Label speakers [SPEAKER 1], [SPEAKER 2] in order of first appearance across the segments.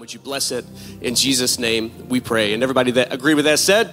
[SPEAKER 1] Would you bless it in Jesus' name? We pray. And everybody that agree with that said,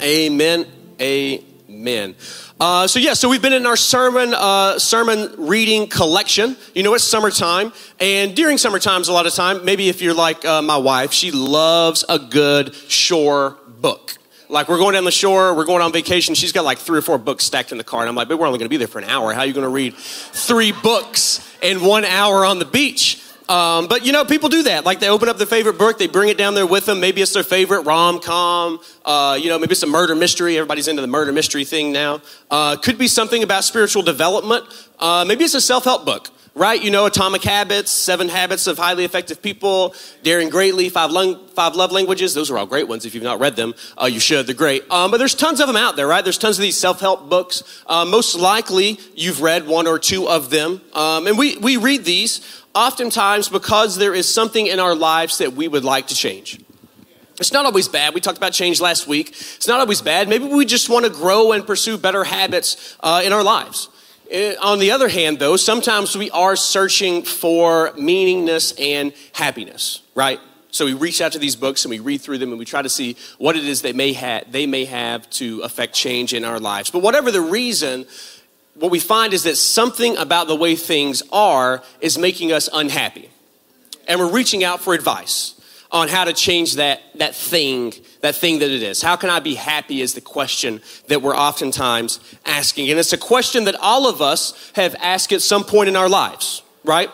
[SPEAKER 1] Amen. Amen. Amen. Uh, so yeah, so we've been in our sermon uh, sermon reading collection. You know, it's summertime, and during summer times, a lot of time, maybe if you're like uh, my wife, she loves a good shore book. Like we're going down the shore, we're going on vacation. She's got like three or four books stacked in the car, and I'm like, but we're only going to be there for an hour. How are you going to read three books in one hour on the beach? Um, but you know, people do that. Like they open up their favorite book, they bring it down there with them. Maybe it's their favorite rom com. Uh, you know, maybe it's a murder mystery. Everybody's into the murder mystery thing now. Uh, could be something about spiritual development. Uh, maybe it's a self help book right? You know, Atomic Habits, Seven Habits of Highly Effective People, Daring Greatly, Five, Lung, Five Love Languages. Those are all great ones. If you've not read them, uh, you should. They're great. Um, but there's tons of them out there, right? There's tons of these self help books. Uh, most likely, you've read one or two of them. Um, and we, we read these oftentimes because there is something in our lives that we would like to change. It's not always bad. We talked about change last week. It's not always bad. Maybe we just want to grow and pursue better habits uh, in our lives. Uh, on the other hand, though, sometimes we are searching for meaningness and happiness, right? So we reach out to these books and we read through them and we try to see what it is they may have, they may have to affect change in our lives. But whatever the reason, what we find is that something about the way things are is making us unhappy. And we're reaching out for advice on how to change that, that thing, that thing that it is. How can I be happy is the question that we're oftentimes asking. And it's a question that all of us have asked at some point in our lives, right?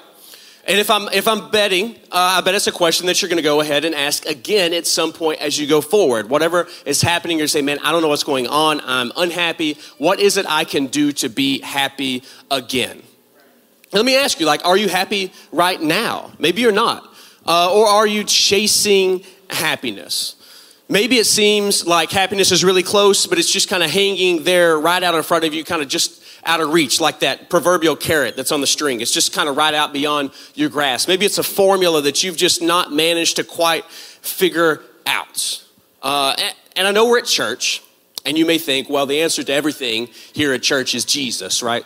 [SPEAKER 1] And if I'm if I'm betting, uh, I bet it's a question that you're going to go ahead and ask again at some point as you go forward. Whatever is happening, you're saying, "Man, I don't know what's going on. I'm unhappy. What is it I can do to be happy again?" Let me ask you, like, are you happy right now? Maybe you're not, uh, or are you chasing happiness? Maybe it seems like happiness is really close, but it's just kind of hanging there right out in front of you, kind of just out of reach, like that proverbial carrot that's on the string. It's just kind of right out beyond your grasp. Maybe it's a formula that you've just not managed to quite figure out. Uh, and, and I know we're at church, and you may think, well, the answer to everything here at church is Jesus, right?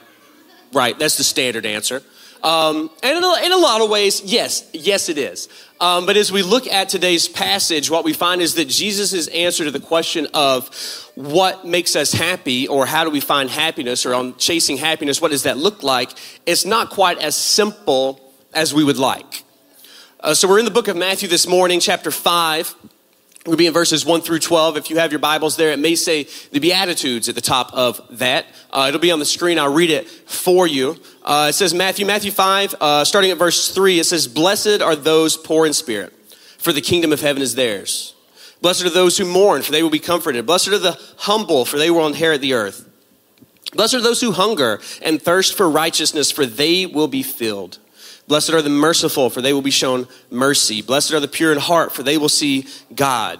[SPEAKER 1] Right, that's the standard answer. Um, and in a, in a, lot of ways, yes, yes, it is. Um, but as we look at today's passage, what we find is that Jesus' answer to the question of what makes us happy or how do we find happiness or on chasing happiness, what does that look like, it's not quite as simple as we would like. Uh, so we're in the book of Matthew this morning, chapter 5. We'll be in verses 1 through 12. If you have your Bibles there, it may say the Beatitudes at the top of that. Uh, it'll be on the screen. I'll read it for you. Uh, it says Matthew, Matthew 5, uh, starting at verse 3, it says, Blessed are those poor in spirit, for the kingdom of heaven is theirs. Blessed are those who mourn, for they will be comforted. Blessed are the humble, for they will inherit the earth. Blessed are those who hunger and thirst for righteousness, for they will be filled. Blessed are the merciful, for they will be shown mercy. Blessed are the pure in heart, for they will see God.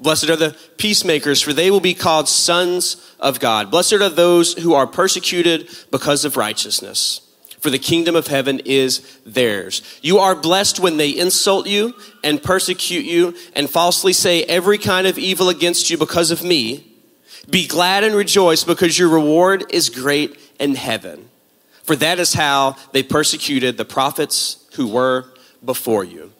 [SPEAKER 1] Blessed are the peacemakers, for they will be called sons of God. Blessed are those who are persecuted because of righteousness, for the kingdom of heaven is theirs. You are blessed when they insult you and persecute you and falsely say every kind of evil against you because of me. Be glad and rejoice because your reward is great in heaven. For that is how they persecuted the prophets who were before you.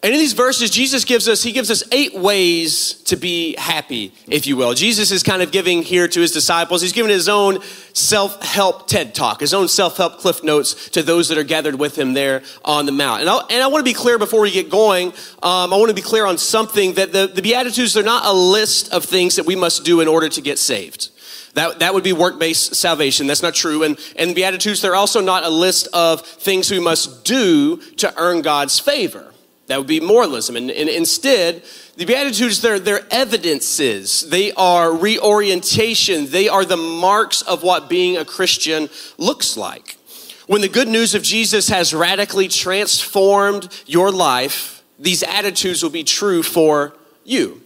[SPEAKER 1] And in these verses, Jesus gives us, he gives us eight ways to be happy, if you will. Jesus is kind of giving here to his disciples, he's giving his own self help TED talk, his own self help cliff notes to those that are gathered with him there on the mount. And, and i want to be clear before we get going, um, I want to be clear on something that the, the Beatitudes, they're not a list of things that we must do in order to get saved. That, that would be work based salvation. That's not true. And, and Beatitudes, they're also not a list of things we must do to earn God's favor. That would be moralism. And, and instead, the Beatitudes, they're, they're evidences. They are reorientation. They are the marks of what being a Christian looks like. When the good news of Jesus has radically transformed your life, these attitudes will be true for you.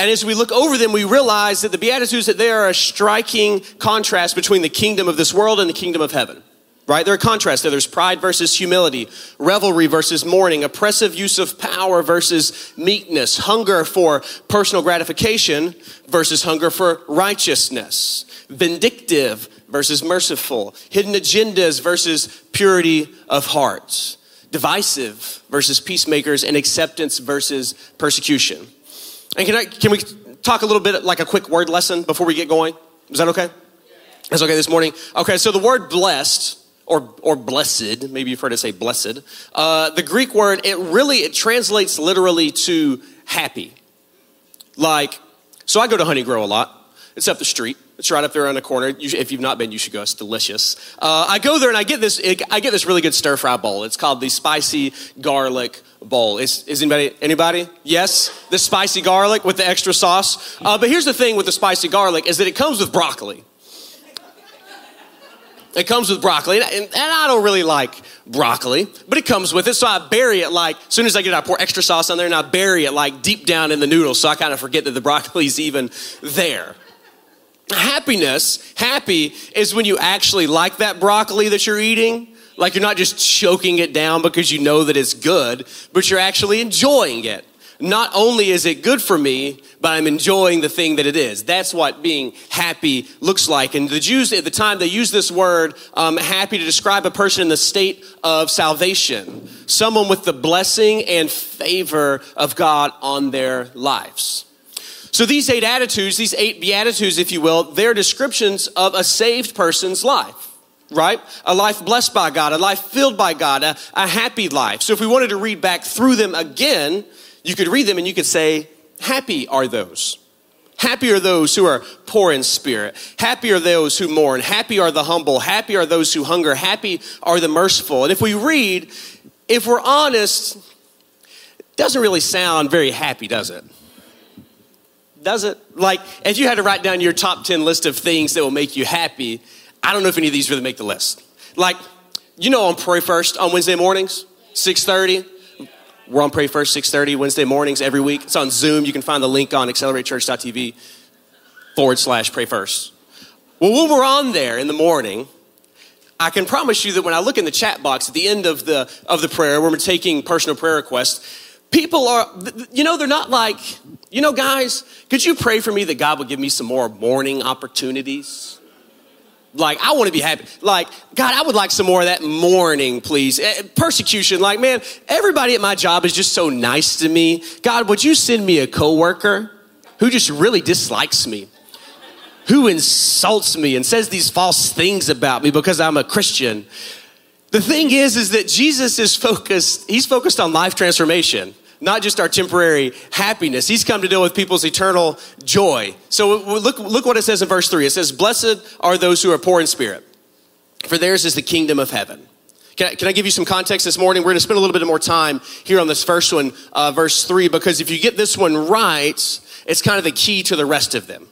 [SPEAKER 1] And as we look over them, we realize that the Beatitudes, that they are a striking contrast between the kingdom of this world and the kingdom of heaven. Right? They're a contrast. There's pride versus humility, revelry versus mourning, oppressive use of power versus meekness, hunger for personal gratification versus hunger for righteousness, vindictive versus merciful, hidden agendas versus purity of hearts divisive versus peacemakers, and acceptance versus persecution. And can, I, can we talk a little bit like a quick word lesson before we get going? Is that okay? That's okay this morning. Okay, so the word blessed or or blessed, maybe you've heard it say blessed. Uh, the Greek word it really it translates literally to happy. Like, so I go to Honeygrow a lot. It's up the street. It's right up there on the corner. if you've not been, you should go. It's delicious. Uh, I go there and I get this. I get this really good stir fry bowl. It's called the spicy garlic bowl. Is, is anybody anybody? Yes, the spicy garlic with the extra sauce. Uh, but here's the thing with the spicy garlic is that it comes with broccoli. It comes with broccoli, and, and, I don't really like broccoli, but it comes with it. So I bury it like, as soon as I get it, I pour extra sauce on there, and I bury it like deep down in the noodles, so I kind of forget that the broccoli's even there. Happiness, happy is when you actually like that broccoli that you're eating. Like you're not just choking it down because you know that it's good, but you're actually enjoying it not only is it good for me, but I'm enjoying the thing that it is. That's what being happy looks like. And the Jews at the time, they used this word um, happy to describe a person in the state of salvation, someone with the blessing and favor of God on their lives. So these eight attitudes, these eight beatitudes, if you will, they're descriptions of a saved person's life right? A life blessed by God, a life filled by God, a, a, happy life. So if we wanted to read back through them again, you could read them and you could say, Happy are those. Happy are those who are poor in spirit. Happy are those who mourn. Happy are the humble. Happy are those who hunger. Happy are the merciful. And if we read, if we're honest, it doesn't really sound very happy, does it? Does it? Like, if you had to write down your top 10 list of things that will make you happy, I don't know if any of these really make the list. Like, you know on Pray First on Wednesday mornings, 6.30, we're on Pray First, 6.30 Wednesday mornings every week. It's on Zoom. You can find the link on acceleratechurch.tv forward slash pray first. Well, when we're on there in the morning, I can promise you that when I look in the chat box at the end of the, of the prayer, when we're taking personal prayer requests, people are, you know, they're not like, you know, guys, could you pray for me that God would give me some more mourning opportunities? Like, I want to be happy. Like, God, I would like some more of that mourning, please. Eh, persecution, like, man, everybody at my job is just so nice to me. God, would you send me a coworker who just really dislikes me? Who insults me and says these false things about me because I'm a Christian? The thing is, is that Jesus is focused, he's focused on life transformation not just our temporary happiness. He's come to deal with people's eternal joy. So look, look what it says in verse 3. It says, Blessed are those who are poor in spirit, for theirs is the kingdom of heaven. Can I, can I give you some context this morning? We're going to spend a little bit more time here on this first one, uh, verse 3, because if you get this one right, it's kind of the key to the rest of them.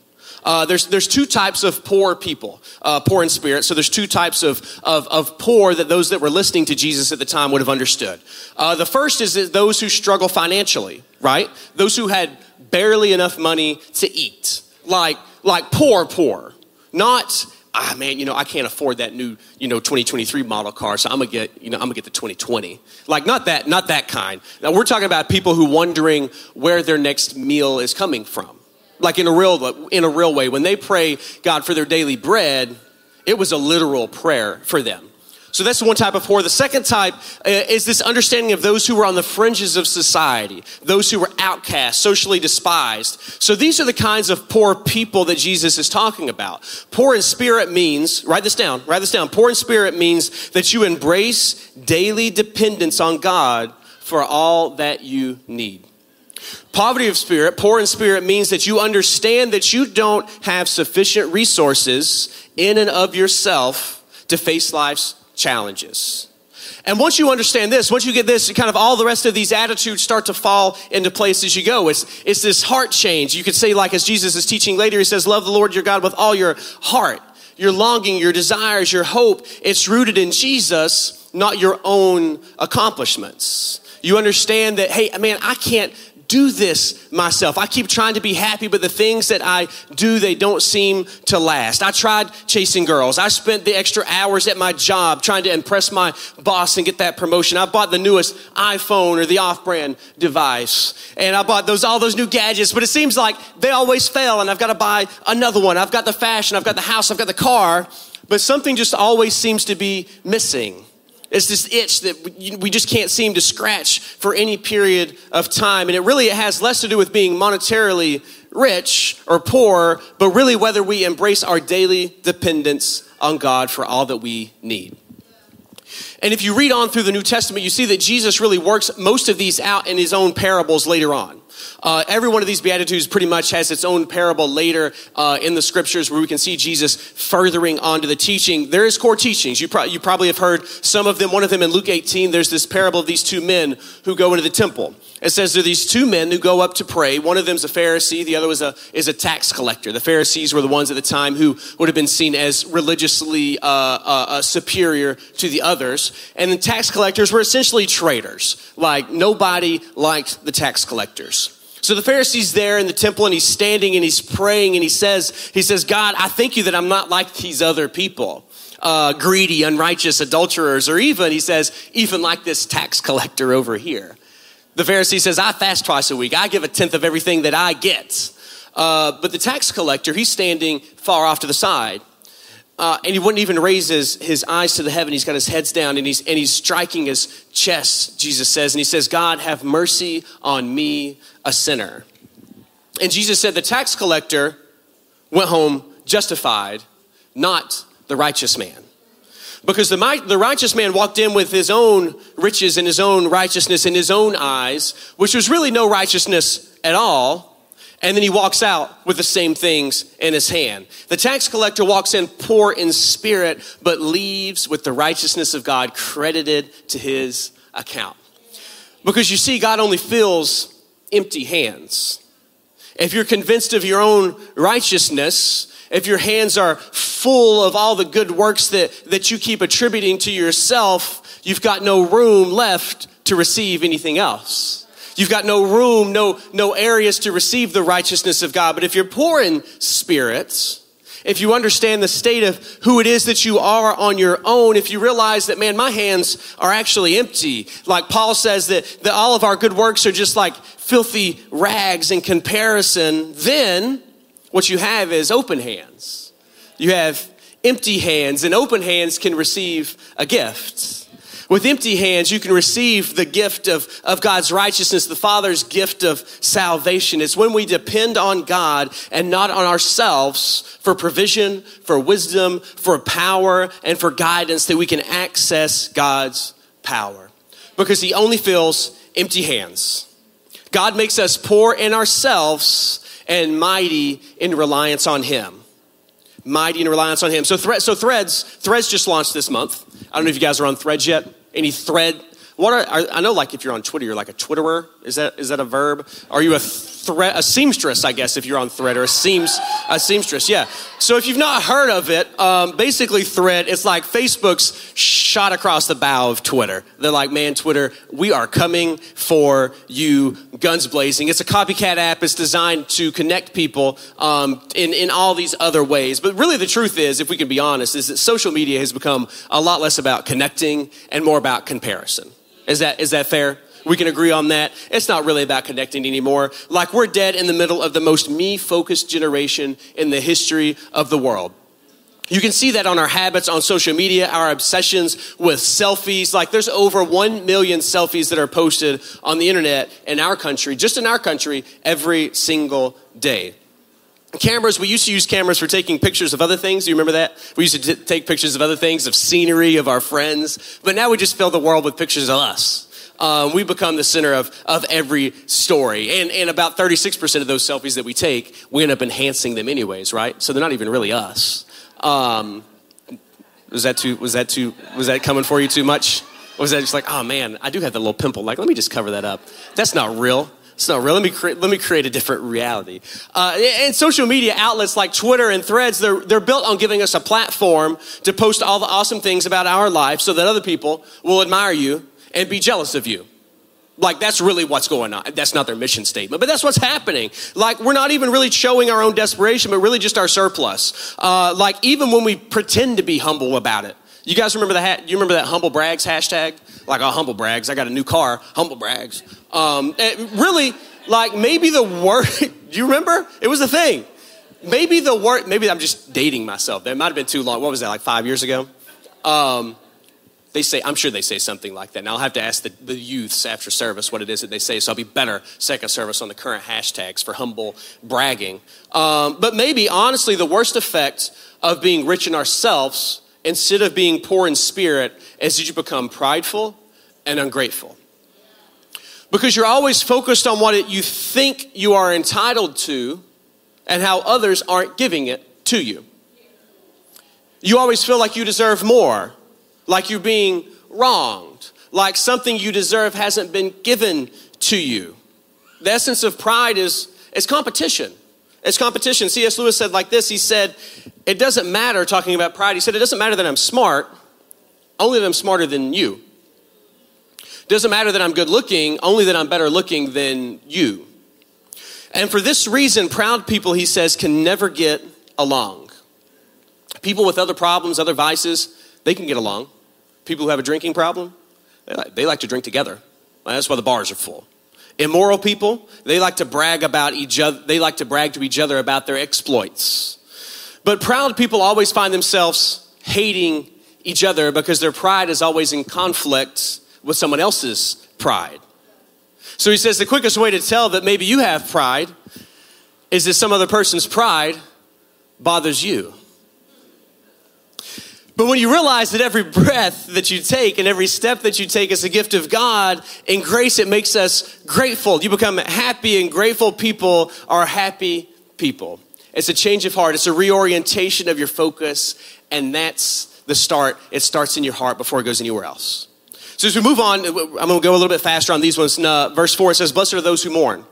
[SPEAKER 1] Uh, there's, there's two types of poor people, uh, poor in spirit. So there's two types of, of, of poor that those that were listening to Jesus at the time would have understood. Uh, the first is those who struggle financially, right? Those who had barely enough money to eat, like, like poor, poor. Not, ah, man, you know, I can't afford that new, you know, 2023 model car, so I'm gonna get, you know, I'm gonna get the 2020. Like, not that, not that kind. Now, we're talking about people who wondering where their next meal is coming from like in a real in a real way when they pray god for their daily bread it was a literal prayer for them. So that's one type of poor the second type uh, is this understanding of those who were on the fringes of society those who were outcast socially despised. So these are the kinds of poor people that jesus is talking about. Poor in spirit means write this down write this down. Poor in spirit means that you embrace daily dependence on god for all that you need Poverty of spirit, poor in spirit, means that you understand that you don't have sufficient resources in and of yourself to face life's challenges. And once you understand this, once you get this, kind of all the rest of these attitudes start to fall into place as you go. It's, it's this heart change. You could say, like as Jesus is teaching later, he says, Love the Lord your God with all your heart, your longing, your desires, your hope. It's rooted in Jesus, not your own accomplishments. You understand that, hey, man, I can't do this myself. I keep trying to be happy, but the things that I do, they don't seem to last. I tried chasing girls. I spent the extra hours at my job trying to impress my boss and get that promotion. I bought the newest iPhone or the off-brand device. And I bought those, all those new gadgets, but it seems like they always fail and I've got to buy another one. I've got the fashion, I've got the house, I've got the car, but something just always seems to be missing. It's this itch that we just can't seem to scratch for any period of time. And it really has less to do with being monetarily rich or poor, but really whether we embrace our daily dependence on God for all that we need. And if you read on through the New Testament, you see that Jesus really works most of these out in his own parables later on. Uh, every one of these Beatitudes pretty much has its own parable later uh, in the scriptures where we can see Jesus furthering onto the teaching. There is core teachings. You, pro- you probably have heard some of them. One of them in Luke 18, there's this parable of these two men who go into the temple. It says there are these two men who go up to pray. One of them's a Pharisee, the other was a, is a tax collector. The Pharisees were the ones at the time who would have been seen as religiously uh, uh, uh, superior to the others. And the tax collectors were essentially traitors. Like, nobody liked the tax collectors. So the Pharisee's there in the temple and he's standing and he's praying and he says, he says, God, I thank you that I'm not like these other people. Uh, greedy, unrighteous adulterers, or even, he says, even like this tax collector over here. The Pharisee says, I fast twice a week. I give a tenth of everything that I get. Uh, but the tax collector, he's standing far off to the side. Uh, and he wouldn't even raise his, his eyes to the heaven. He's got his heads down and he's, and he's striking his chest, Jesus says. And he says, God, have mercy on me, a sinner. And Jesus said, the tax collector went home justified, not the righteous man. Because the, the righteous man walked in with his own riches and his own righteousness in his own eyes, which was really no righteousness at all. And then he walks out with the same things in his hand. The tax collector walks in poor in spirit, but leaves with the righteousness of God credited to his account. Because you see, God only fills empty hands. If you're convinced of your own righteousness, if your hands are full of all the good works that, that you keep attributing to yourself, you've got no room left to receive anything else. You've got no room, no, no areas to receive the righteousness of God. But if you're poor in spirits, if you understand the state of who it is that you are on your own, if you realize that, man, my hands are actually empty, like Paul says that, that all of our good works are just like filthy rags in comparison, then what you have is open hands. You have empty hands, and open hands can receive a gift. With empty hands, you can receive the gift of, of God's righteousness, the Father's gift of salvation. It's when we depend on God and not on ourselves for provision, for wisdom, for power, and for guidance that we can access God's power. Because He only fills empty hands. God makes us poor in ourselves and mighty in reliance on Him. Mighty in reliance on Him. So, thre- so Threads, Threads just launched this month. I don't know if you guys are on Threads yet. Any Thread? What are, I know, like if you're on Twitter, you're like a Twitterer. Is that is that a verb? Are you a thread, a seamstress, I guess, if you're on Thread, or a seams, a seamstress, yeah. So if you've not heard of it, um, basically Thread, it's like Facebook's shot across the bow of Twitter. They're like, man, Twitter, we are coming for you, guns blazing. It's a copycat app. It's designed to connect people um, in in all these other ways. But really, the truth is, if we can be honest, is that social media has become a lot less about connecting and more about comparison. Is that is that fair? We can agree on that. It's not really about connecting anymore. Like we're dead in the middle of the most me focused generation in the history of the world. You can see that on our habits on social media, our obsessions with selfies. Like there's over 1 million selfies that are posted on the internet in our country, just in our country, every single day. Cameras, we used to use cameras for taking pictures of other things. Do you remember that? We used to t- take pictures of other things, of scenery, of our friends. But now we just fill the world with pictures of us um, we become the center of, of every story. And, and about 36% of those selfies that we take, we end up enhancing them anyways, right? So they're not even really us. Um, was that too, was that too, was that coming for you too much? Or was that just like, oh man, I do have that little pimple. Like, let me just cover that up. That's not real. It's not real. Let me create, let me create a different reality. Uh, and social media outlets like Twitter and Threads, they're, they're built on giving us a platform to post all the awesome things about our life so that other people will admire you and be jealous of you. Like, that's really what's going on. That's not their mission statement, but that's what's happening. Like, we're not even really showing our own desperation, but really just our surplus. Uh, like, even when we pretend to be humble about it. You guys remember the hat? You remember that humble brags hashtag? Like, oh, humble brags. I got a new car. Humble brags. Um, really, like, maybe the word. do you remember? It was a thing. Maybe the word. Maybe I'm just dating myself. That might have been too long. What was that? Like five years ago. Um, They say, I'm sure they say something like that. Now I'll have to ask the, the youths after service what it is that they say, so I'll be better second service on the current hashtags for humble bragging. Um, but maybe, honestly, the worst effect of being rich in ourselves instead of being poor in spirit is that you become prideful and ungrateful. Because you're always focused on what it, you think you are entitled to and how others aren't giving it to you. You always feel like you deserve more, like you're being wronged, like something you deserve hasn't been given to you. The essence of pride is, is competition. It's competition. C.S. Lewis said like this He said, It doesn't matter, talking about pride, he said, It doesn't matter that I'm smart, only that I'm smarter than you. It doesn't matter that I'm good looking, only that I'm better looking than you. And for this reason, proud people, he says, can never get along. People with other problems, other vices, they can get along. People who have a drinking problem, they like, they like to drink together. That's why the bars are full. Immoral people, they like to brag about each other, they like to brag to each other about their exploits. But proud people always find themselves hating each other because their pride is always in conflict with someone else's pride. So he says the quickest way to tell that maybe you have pride is that some other person's pride bothers you. But when you realize that every breath that you take and every step that you take is a gift of God, in grace it makes us grateful. You become happy, and grateful people are happy people. It's a change of heart, it's a reorientation of your focus, and that's the start. It starts in your heart before it goes anywhere else. So as we move on, I'm going to go a little bit faster on these ones. Uh, verse 4 it says, Blessed are those who mourn,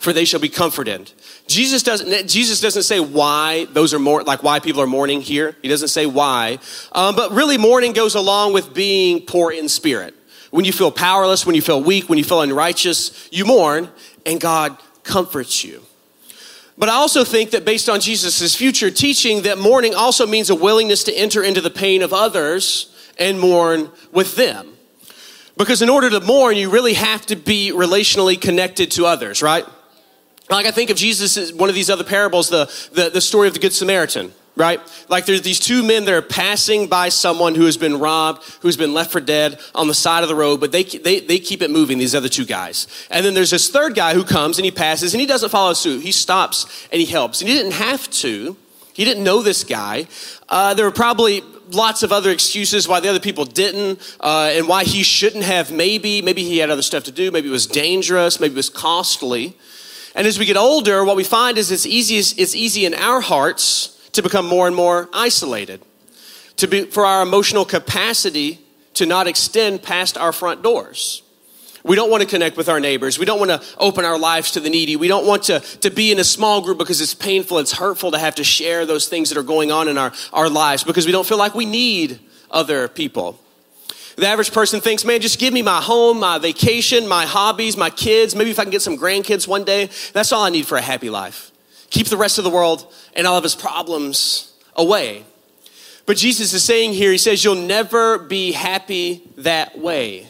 [SPEAKER 1] for they shall be comforted. Jesus doesn't, Jesus doesn't say why those are more, like why people are mourning here. He doesn't say why. Um, but really, mourning goes along with being poor in spirit. When you feel powerless, when you feel weak, when you feel unrighteous, you mourn, and God comforts you. But I also think that based on Jesus' future teaching, that mourning also means a willingness to enter into the pain of others and mourn with them. Because in order to mourn, you really have to be relationally connected to others, right? Like I think of Jesus one of these other parables, the, the, the story of the Good Samaritan, right? Like there's these two men that are passing by someone who has been robbed, who's been left for dead on the side of the road, but they, they, they keep it moving, these other two guys. And then there's this third guy who comes and he passes and he doesn't follow suit. He stops and he helps. And he didn't have to. He didn't know this guy. Uh, there were probably lots of other excuses why the other people didn't uh, and why he shouldn't have maybe maybe he had other stuff to do maybe it was dangerous maybe it was costly and as we get older, what we find is it's easy, it's easy in our hearts to become more and more isolated, to be, for our emotional capacity to not extend past our front doors. We don't want to connect with our neighbors. We don't want to open our lives to the needy. We don't want to, to be in a small group because it's painful, it's hurtful to have to share those things that are going on in our, our lives because we don't feel like we need other people. The average person thinks, man, just give me my home, my vacation, my hobbies, my kids. Maybe if I can get some grandkids one day, that's all I need for a happy life. Keep the rest of the world and all of his problems away. But Jesus is saying here, he says, you'll never be happy that way.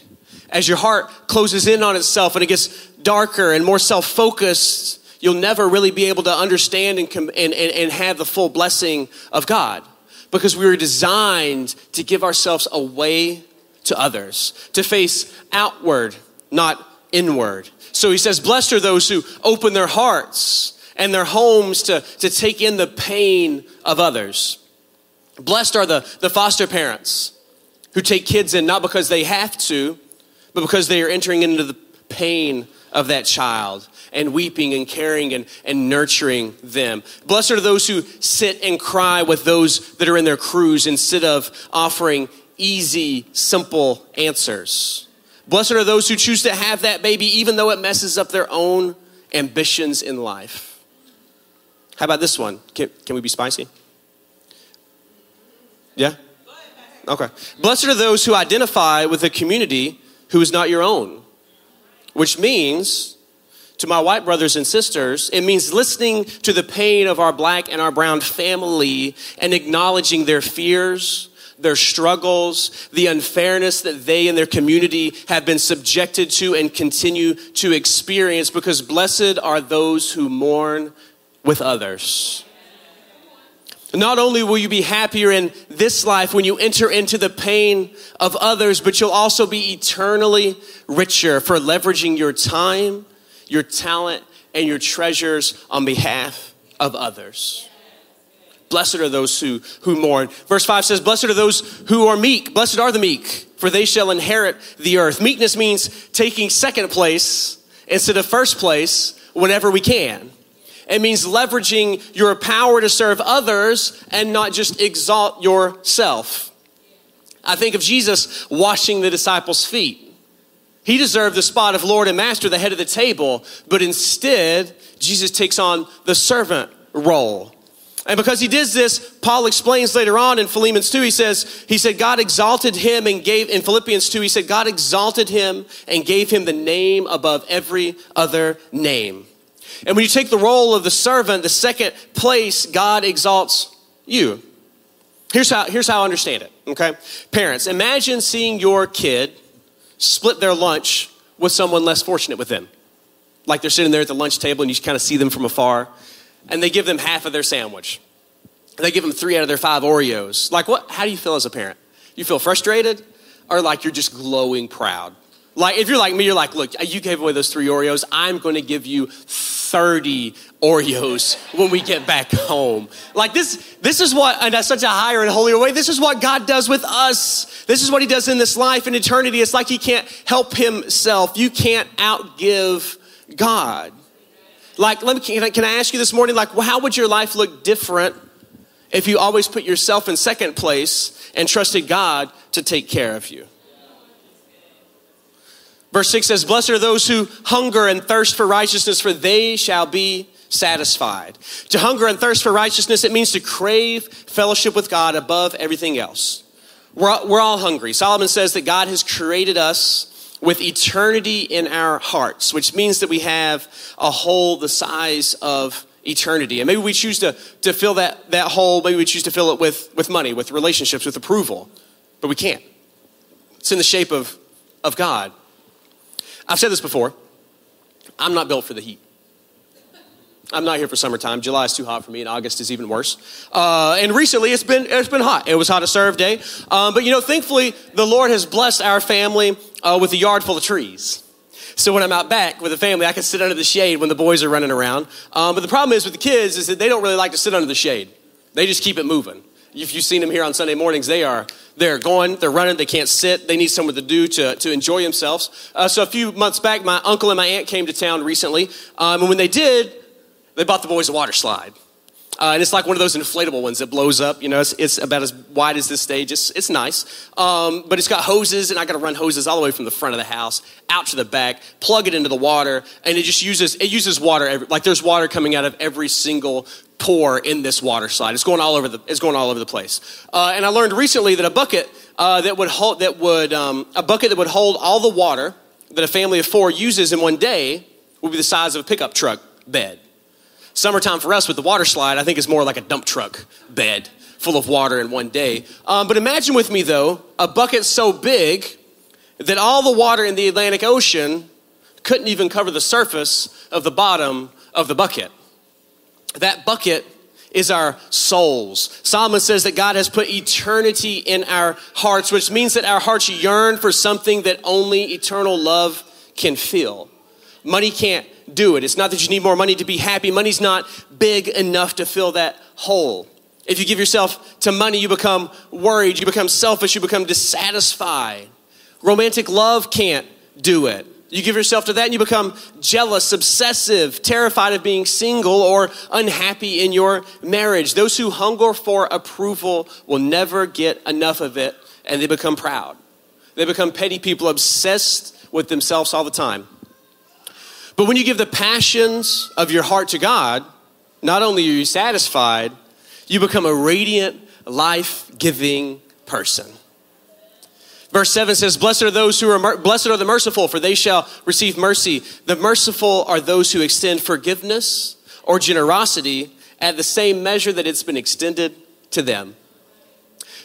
[SPEAKER 1] As your heart closes in on itself and it gets darker and more self focused, you'll never really be able to understand and, and, and, and have the full blessing of God because we were designed to give ourselves away to others, to face outward, not inward. So he says, Blessed are those who open their hearts and their homes to, to take in the pain of others. Blessed are the, the foster parents who take kids in not because they have to, but because they are entering into the pain of that child and weeping and caring and, and nurturing them. Blessed are those who sit and cry with those that are in their crews instead of offering easy, simple answers. Blessed are those who choose to have that baby even though it messes up their own ambitions in life. How about this one? Can, can we be spicy? Yeah? Okay. Blessed are those who identify with a community who is not your own, which means to my white brothers and sisters, it means listening to the pain of our black and our brown family and acknowledging their fears, their struggles, the unfairness that they and their community have been subjected to and continue to experience because blessed are those who mourn with others. Not only will you be happier in this life when you enter into the pain of others, but you'll also be eternally richer for leveraging your time, your talent, and your treasures on behalf of others. Blessed are those who, who mourn. Verse 5 says, Blessed are those who are meek. Blessed are the meek, for they shall inherit the earth. Meekness means taking second place instead of first place whenever we can. It means leveraging your power to serve others and not just exalt yourself. I think of Jesus washing the disciples' feet. He deserved the spot of Lord and Master, the head of the table, but instead, Jesus takes on the servant role. And because he did this, Paul explains later on in Philippians 2, he says, he said, God exalted him and gave, in Philippians 2, he said, God exalted him and gave him the name above every other name. And when you take the role of the servant, the second place, God exalts you. Here's how, here's how I understand it, okay? Parents, imagine seeing your kid split their lunch with someone less fortunate with them. Like they're sitting there at the lunch table and you kind of see them from afar, and they give them half of their sandwich. They give them three out of their five Oreos. Like, what? How do you feel as a parent? You feel frustrated, or like you're just glowing proud? Like, if you're like me, you're like, look, you gave away those three Oreos. I'm going to give you 30 Oreos when we get back home. Like this, this is what, and that's such a higher and holier way. This is what God does with us. This is what He does in this life and eternity. It's like He can't help Himself. You can't outgive God. Like, let me, can I, can I ask you this morning, like, well, how would your life look different if you always put yourself in second place and trusted God to take care of you? Verse 6 says, Blessed are those who hunger and thirst for righteousness, for they shall be satisfied. To hunger and thirst for righteousness, it means to crave fellowship with God above everything else. We're, we're all hungry. Solomon says that God has created us with eternity in our hearts, which means that we have a hole the size of eternity. And maybe we choose to, to fill that, that hole, maybe we choose to fill it with, with money, with relationships, with approval, but we can't. It's in the shape of, of God. I've said this before. I'm not built for the heat. I'm not here for summertime. July is too hot for me, and August is even worse. Uh, and recently, it's been it's been hot. It was hot a serve day, um, but you know, thankfully, the Lord has blessed our family uh, with a yard full of trees. So when I'm out back with the family, I can sit under the shade when the boys are running around. Um, but the problem is with the kids is that they don't really like to sit under the shade. They just keep it moving. If you've seen them here on Sunday mornings, they are they're going, they're running, they can't sit, they need somewhere to do to, to enjoy themselves. Uh, so a few months back, my uncle and my aunt came to town recently, um, and when they did, they bought the boys a water slide. Uh, and it's like one of those inflatable ones that blows up. You know, it's, it's about as wide as this stage. It's, it's nice. Um, but it's got hoses, and I got to run hoses all the way from the front of the house out to the back, plug it into the water, and it just uses, it uses water. Every, like there's water coming out of every single pore in this water slide. It's going all over the, it's going all over the place. Uh, and I learned recently that a bucket uh, that would hold, that would, um, a bucket that would hold all the water that a family of four uses in one day would be the size of a pickup truck bed. Summertime for us with the water slide, I think is more like a dump truck bed full of water in one day. Um, but imagine with me, though, a bucket so big that all the water in the Atlantic Ocean couldn't even cover the surface of the bottom of the bucket. That bucket is our souls. Solomon says that God has put eternity in our hearts, which means that our hearts yearn for something that only eternal love can fill. Money can't do it. It's not that you need more money to be happy. Money's not big enough to fill that hole. If you give yourself to money, you become worried, you become selfish, you become dissatisfied. Romantic love can't do it. You give yourself to that and you become jealous, obsessive, terrified of being single, or unhappy in your marriage. Those who hunger for approval will never get enough of it and they become proud. They become petty people, obsessed with themselves all the time. But when you give the passions of your heart to God, not only are you satisfied, you become a radiant, life giving person. Verse 7 says, Blessed are those who are, blessed are the merciful, for they shall receive mercy. The merciful are those who extend forgiveness or generosity at the same measure that it's been extended to them.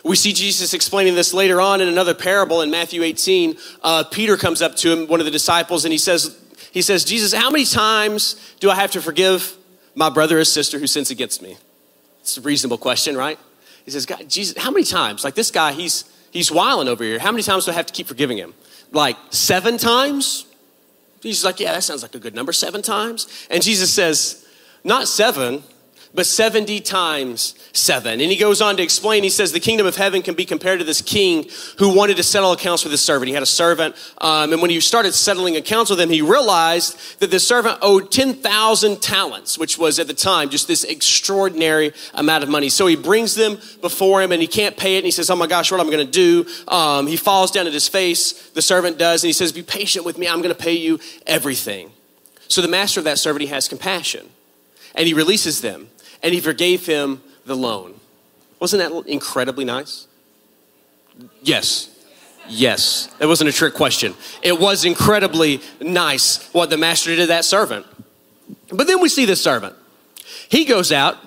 [SPEAKER 1] We see Jesus explaining this later on in another parable in Matthew 18. Uh, Peter comes up to him, one of the disciples, and he says, he says, Jesus, how many times do I have to forgive my brother or sister who sins against me? It's a reasonable question, right? He says, God, Jesus, how many times? Like this guy, he's he's wiling over here. How many times do I have to keep forgiving him? Like seven times? He's like, yeah, that sounds like a good number, seven times. And Jesus says, not seven, but 70 times seven. And he goes on to explain, he says, the kingdom of heaven can be compared to this king who wanted to settle accounts with his servant. He had a servant, um, and when he started settling accounts with him, he realized that the servant owed 10,000 talents, which was at the time just this extraordinary amount of money. So he brings them before him, and he can't pay it, and he says, oh my gosh, what am I gonna do? Um, he falls down at his face, the servant does, and he says, be patient with me, I'm gonna pay you everything. So the master of that servant, he has compassion, and he releases them and he forgave him the loan. Wasn't that incredibly nice? Yes. Yes. It wasn't a trick question. It was incredibly nice what the master did to that servant. But then we see this servant. He goes out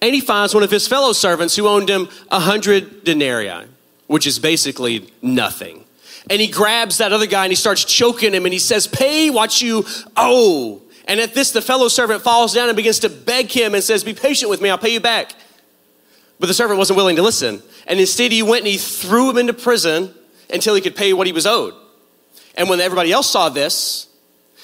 [SPEAKER 1] and he finds one of his fellow servants who owned him a hundred denarii, which is basically nothing. And he grabs that other guy and he starts choking him and he says, Pay what you owe. And at this, the fellow servant falls down and begins to beg him and says, Be patient with me, I'll pay you back. But the servant wasn't willing to listen. And instead, he went and he threw him into prison until he could pay what he was owed. And when everybody else saw this,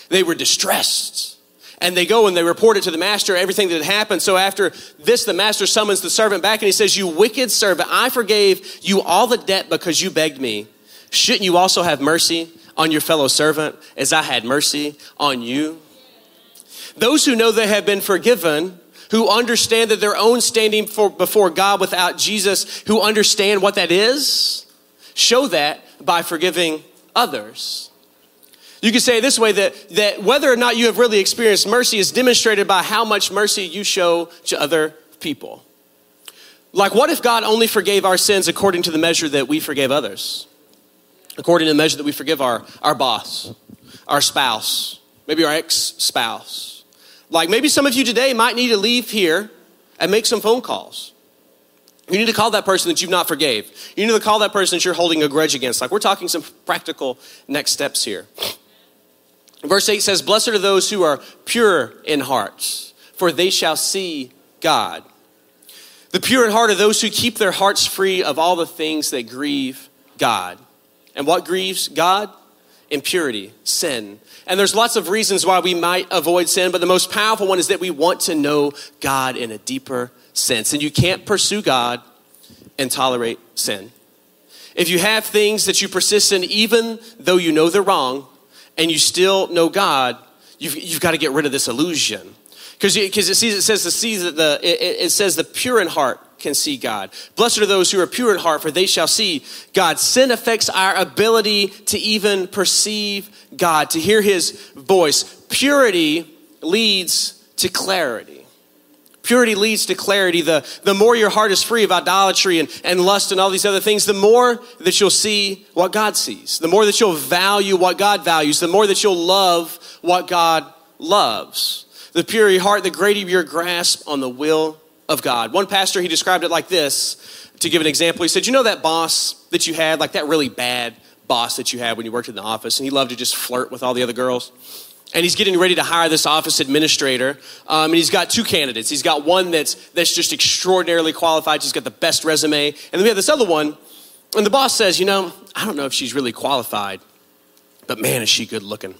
[SPEAKER 1] they were distressed. And they go and they report it to the master, everything that had happened. So after this, the master summons the servant back and he says, You wicked servant, I forgave you all the debt because you begged me. Shouldn't you also have mercy on your fellow servant as I had mercy on you? Those who know they have been forgiven, who understand that their own standing for, before God without Jesus, who understand what that is, show that by forgiving others. You could say this way that, that whether or not you have really experienced mercy is demonstrated by how much mercy you show to other people. Like, what if God only forgave our sins according to the measure that we forgave others? According to the measure that we forgive our, our boss, our spouse, maybe our ex spouse, like maybe some of you today might need to leave here and make some phone calls. You need to call that person that you've not forgave. You need to call that person that you're holding a grudge against. Like we're talking some practical next steps here. Verse 8 says, Blessed are those who are pure in heart, for they shall see God. The pure in heart are those who keep their hearts free of all the things that grieve God. And what grieves God? Impurity, sin, and there's lots of reasons why we might avoid sin, but the most powerful one is that we want to know God in a deeper sense. And you can't pursue God and tolerate sin. If you have things that you persist in, even though you know they're wrong, and you still know God, you've, you've got to get rid of this illusion. Because it, sees, it says the it, it says the pure in heart can see God. Blessed are those who are pure in heart, for they shall see God. Sin affects our ability to even perceive God, to hear his voice. Purity leads to clarity. Purity leads to clarity. The, the more your heart is free of idolatry and, and lust and all these other things, the more that you'll see what God sees. The more that you'll value what God values. The more that you'll love what God loves. The purer your heart, the greater your grasp on the will of God. One pastor, he described it like this to give an example. He said, You know that boss that you had, like that really bad boss that you had when you worked in the office, and he loved to just flirt with all the other girls? And he's getting ready to hire this office administrator, um, and he's got two candidates. He's got one that's, that's just extraordinarily qualified, she's got the best resume, and then we have this other one, and the boss says, You know, I don't know if she's really qualified, but man, is she good looking.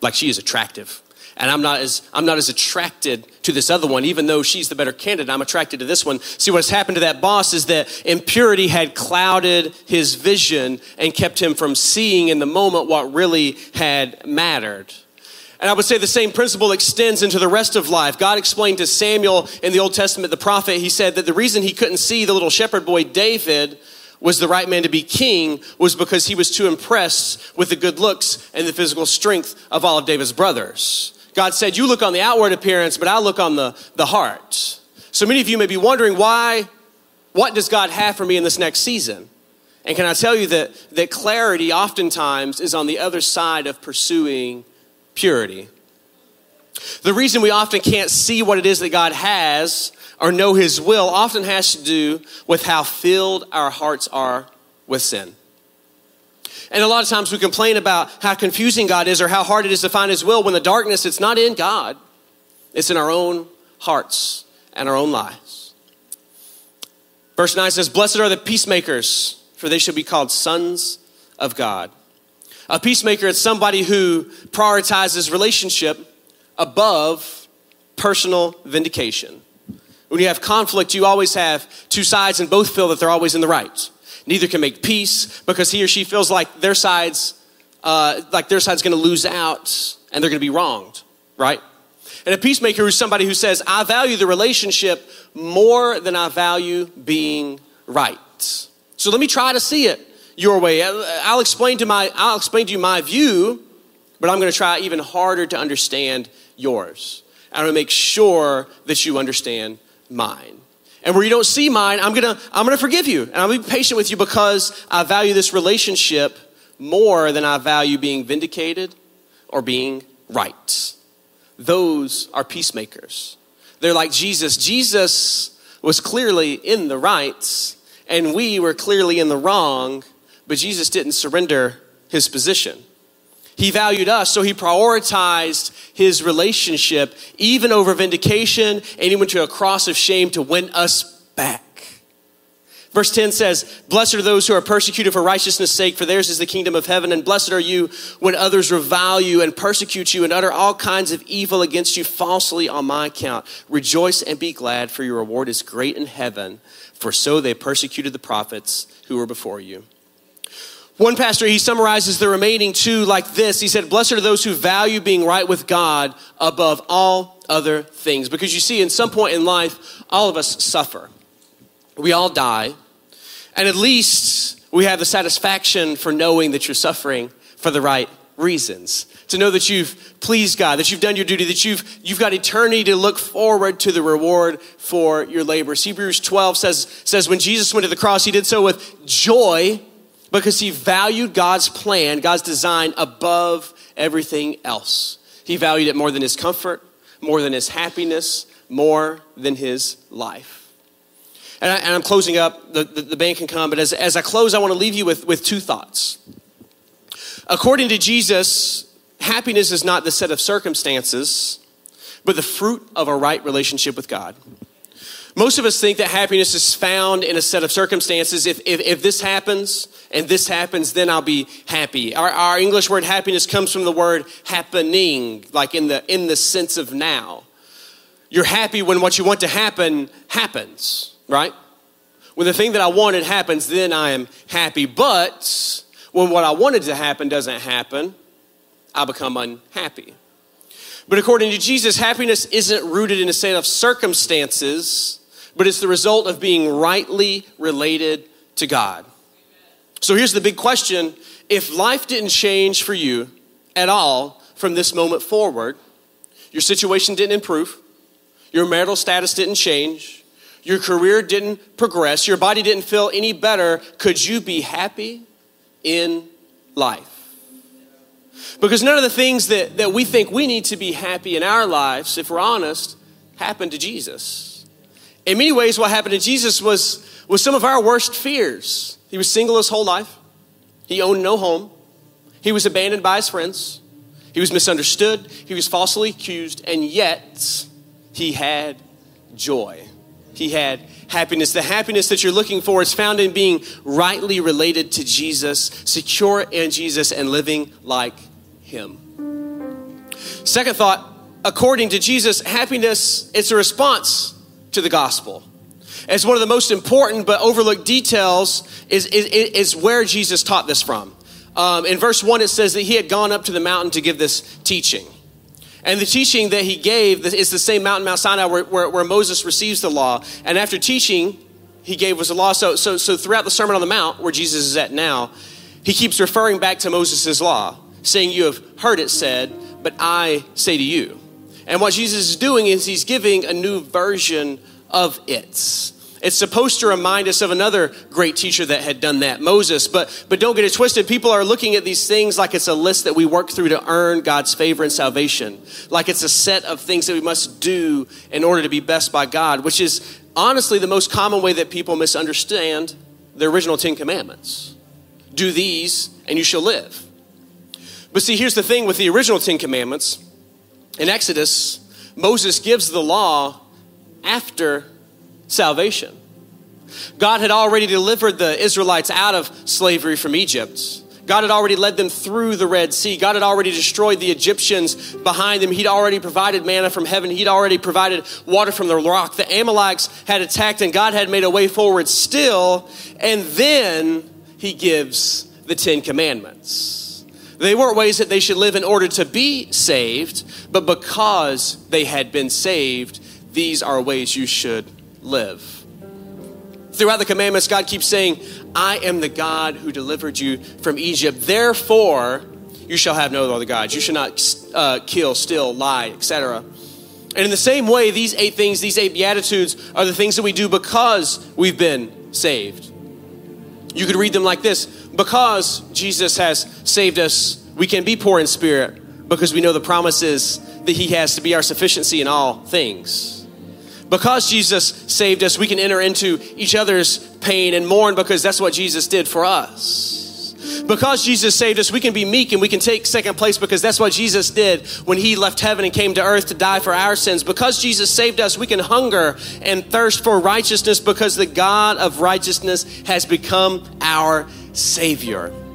[SPEAKER 1] Like she is attractive and I'm not as I'm not as attracted to this other one, even though she's the better candidate. I'm attracted to this one. See, what's happened to that boss is that impurity had clouded his vision and kept him from seeing in the moment what really had mattered. And I would say the same principle extends into the rest of life. God explained to Samuel in the Old Testament, the prophet, he said that the reason he couldn't see the little shepherd boy David was the right man to be king was because he was too impressed with the good looks and the physical strength of all of David's brothers. God said, You look on the outward appearance, but I look on the, the heart. So many of you may be wondering why, what does God have for me in this next season? And can I tell you that, that clarity oftentimes is on the other side of pursuing purity? The reason we often can't see what it is that God has or know His will often has to do with how filled our hearts are with sin. And a lot of times we complain about how confusing God is or how hard it is to find His will when the darkness, it's not in God, it's in our own hearts and our own lives. Verse 9 says, Blessed are the peacemakers, for they shall be called sons of God. A peacemaker is somebody who prioritizes relationship above personal vindication. When you have conflict, you always have two sides and both feel that they're always in the right. Neither can make peace because he or she feels like their side's uh, like their side's going to lose out and they're going to be wronged, right? And a peacemaker is somebody who says, I value the relationship more than I value being right. So let me try to see it your way. I'll explain to my I'll explain to you my view, but I'm going to try even harder to understand yours. I'm going to make sure that you understand mine. And where you don't see mine, I'm to I'm to forgive you and I'll be patient with you because I value this relationship more than I value being vindicated or being right. Those are peacemakers. They're like Jesus. Jesus was clearly in the right, and we were clearly in the wrong, but Jesus didn't surrender his position. He valued us, so he prioritized his relationship even over vindication, and he went to a cross of shame to win us back. Verse 10 says, Blessed are those who are persecuted for righteousness' sake, for theirs is the kingdom of heaven. And blessed are you when others revile you and persecute you and utter all kinds of evil against you falsely on my account. Rejoice and be glad, for your reward is great in heaven, for so they persecuted the prophets who were before you. One pastor, he summarizes the remaining two like this. He said, Blessed are those who value being right with God above all other things. Because you see, in some point in life, all of us suffer. We all die. And at least we have the satisfaction for knowing that you're suffering for the right reasons. To know that you've pleased God, that you've done your duty, that you've, you've got eternity to look forward to the reward for your labors. Hebrews 12 says, says, when Jesus went to the cross, he did so with joy because he valued God's plan, God's design above everything else. He valued it more than his comfort, more than his happiness, more than his life. And, I, am closing up, the, the, the, band can come, but as, as I close, I want to leave you with, with two thoughts. According to Jesus, happiness is not the set of circumstances, but the fruit of a right relationship with God. Most of us think that happiness is found in a set of circumstances. If, if, if this happens and this happens, then I'll be happy. Our, our English word happiness comes from the word happening, like in the, in the sense of now. You're happy when what you want to happen happens right? When the thing that I wanted happens, then I am happy. But when what I wanted to happen doesn't happen, I become unhappy. But according to Jesus, happiness isn't rooted in a set of circumstances, but it's the result of being rightly related to God. So here's the big question if life didn't change for you at all from this moment forward, your situation didn't improve, your marital status didn't change, your career didn't progress, your body didn't feel any better, could you be happy in life? Because none of the things that, that we think we need to be happy in our lives, if we're honest, happened to Jesus. In many ways, what happened to Jesus was, was some of our worst fears. He was single his whole life, he owned no home, he was abandoned by his friends, he was misunderstood, he was falsely accused, and yet he had joy he had happiness. The happiness that you're looking for is found in being rightly related to Jesus, secure in Jesus, and living like Him. Second thought, according to Jesus, happiness is a response to the gospel. It's one of the most important but overlooked details is, is, is where Jesus taught this from. Um, in verse 1, it says that he had gone up to the mountain to give this teaching. And the teaching that he gave is the same mountain, Mount Sinai, where, where, where, Moses receives the law. And after teaching, he gave was the law. So, so, so throughout the Sermon on the Mount, where Jesus is at now, he keeps referring back to Moses' law, saying, You have heard it said, but I say to you. And what Jesus is doing is he's giving a new version of it. It's supposed to remind us of another great teacher that had done that, Moses. But, but don't get it twisted. People are looking at these things like it's a list that we work through to earn God's favor and salvation. Like it's a set of things that we must do in order to be best by God, which is honestly the most common way that people misunderstand the original Ten Commandments. Do these and you shall live. But see, here's the thing with the original Ten Commandments. In Exodus, Moses gives the law after salvation. God had already delivered the Israelites out of slavery from Egypt. God had already led them through the Red Sea. God had already destroyed the Egyptians behind them. He'd already provided manna from heaven. He'd already provided water from the rock. The Amalekites had attacked and God had made a way forward still. And then he gives the Ten Commandments. They weren't ways that they should live in order to be saved, but because they had been saved, these are ways you should live. Throughout the commandments, God keeps saying, I am the God who delivered you from Egypt. Therefore, you shall have no other gods. You shall not uh, kill, steal, lie, etc. And in the same way, these eight things, these eight beatitudes, are the things that we do because we've been saved. You could read them like this Because Jesus has saved us, we can be poor in spirit because we know the promises that He has to be our sufficiency in all things. Because Jesus saved us, we can enter into each other's pain and mourn because that's what Jesus did for us. Because Jesus saved us, we can be meek and we can take second place because that's what Jesus did when he left heaven and came to earth to die for our sins. Because Jesus saved us, we can hunger and thirst for righteousness because the God of righteousness has become our Savior.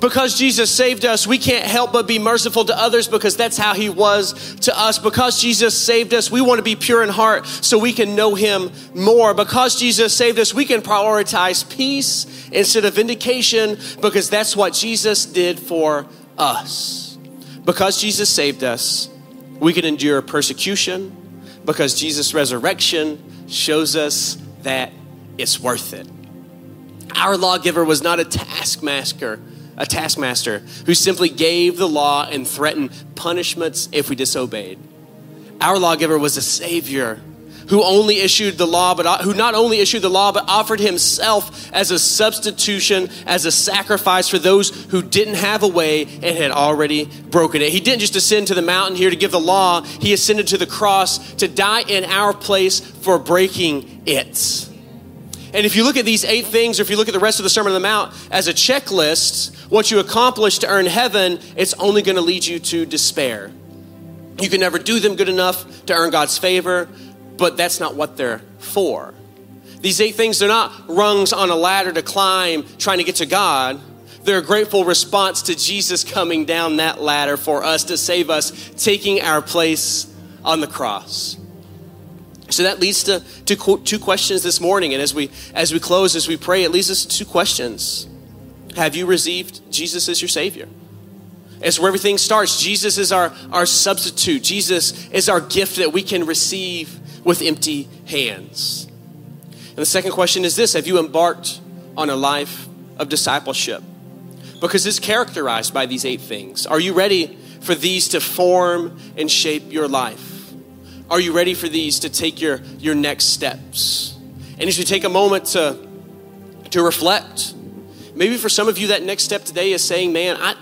[SPEAKER 1] Because Jesus saved us, we can't help but be merciful to others because that's how He was to us. Because Jesus saved us, we want to be pure in heart so we can know Him more. Because Jesus saved us, we can prioritize peace instead of vindication because that's what Jesus did for us. Because Jesus saved us, we can endure persecution because Jesus' resurrection shows us that it's worth it. Our lawgiver was not a taskmaster a taskmaster who simply gave the law and threatened punishments if we disobeyed. Our lawgiver was a savior who only issued the law, but uh, who not only issued the law, but offered himself as a substitution, as a sacrifice for those who didn't have a way and had already broken it. He didn't just ascend to the mountain here to give the law, he ascended to the cross to die in our place for breaking it. And if you look at these eight things, or if you look at the rest of the Sermon on the Mount as a checklist, what you accomplish to earn heaven, it's only going to lead you to despair. You can never do them good enough to earn God's favor, but that's not what they're for. These eight things, they're not rungs on a ladder to climb trying to get to God. They're a grateful response to Jesus coming down that ladder for us to save us, taking our place on the cross. So that leads to, to two questions this morning. And as we, as we close, as we pray, it leads us to two questions. Have you received Jesus as your Savior? It's where everything starts. Jesus is our, our substitute. Jesus is our gift that we can receive with empty hands. And the second question is this Have you embarked on a life of discipleship? Because it's characterized by these eight things. Are you ready for these to form and shape your life? Are you ready for these to take your, your next steps? And as you take a moment to, to reflect, maybe for some of you, that next step today is saying, Man, I,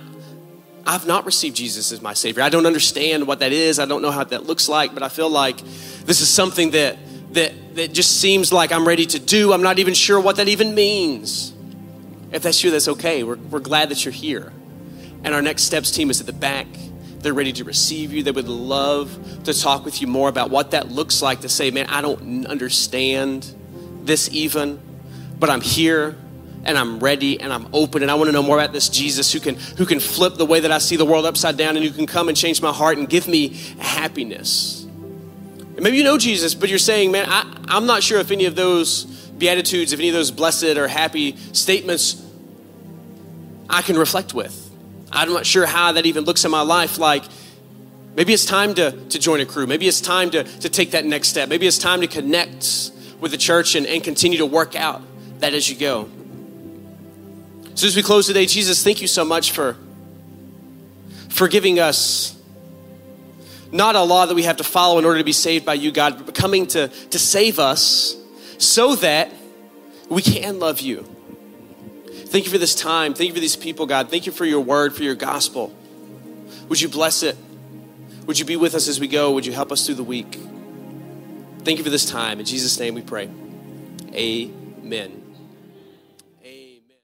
[SPEAKER 1] I've not received Jesus as my Savior. I don't understand what that is. I don't know how that looks like, but I feel like this is something that, that, that just seems like I'm ready to do. I'm not even sure what that even means. If that's you, that's okay. We're, we're glad that you're here. And our next steps team is at the back. They're ready to receive you. They would love to talk with you more about what that looks like to say, man, I don't understand this even, but I'm here and I'm ready and I'm open and I want to know more about this Jesus who can who can flip the way that I see the world upside down and who can come and change my heart and give me happiness. And maybe you know Jesus, but you're saying, man, I, I'm not sure if any of those beatitudes, if any of those blessed or happy statements I can reflect with. I'm not sure how that even looks in my life like maybe it's time to, to join a crew. Maybe it's time to, to take that next step. Maybe it's time to connect with the church and, and continue to work out that as you go. So as we close today, Jesus, thank you so much for, for giving us not a law that we have to follow in order to be saved by you, God, but coming to, to save us so that we can love you Thank you for this time. Thank you for these people, God. Thank you for your word, for your gospel. Would you bless it? Would you be with us as we go? Would you help us through the week? Thank you for this time. In Jesus' name we pray. Amen.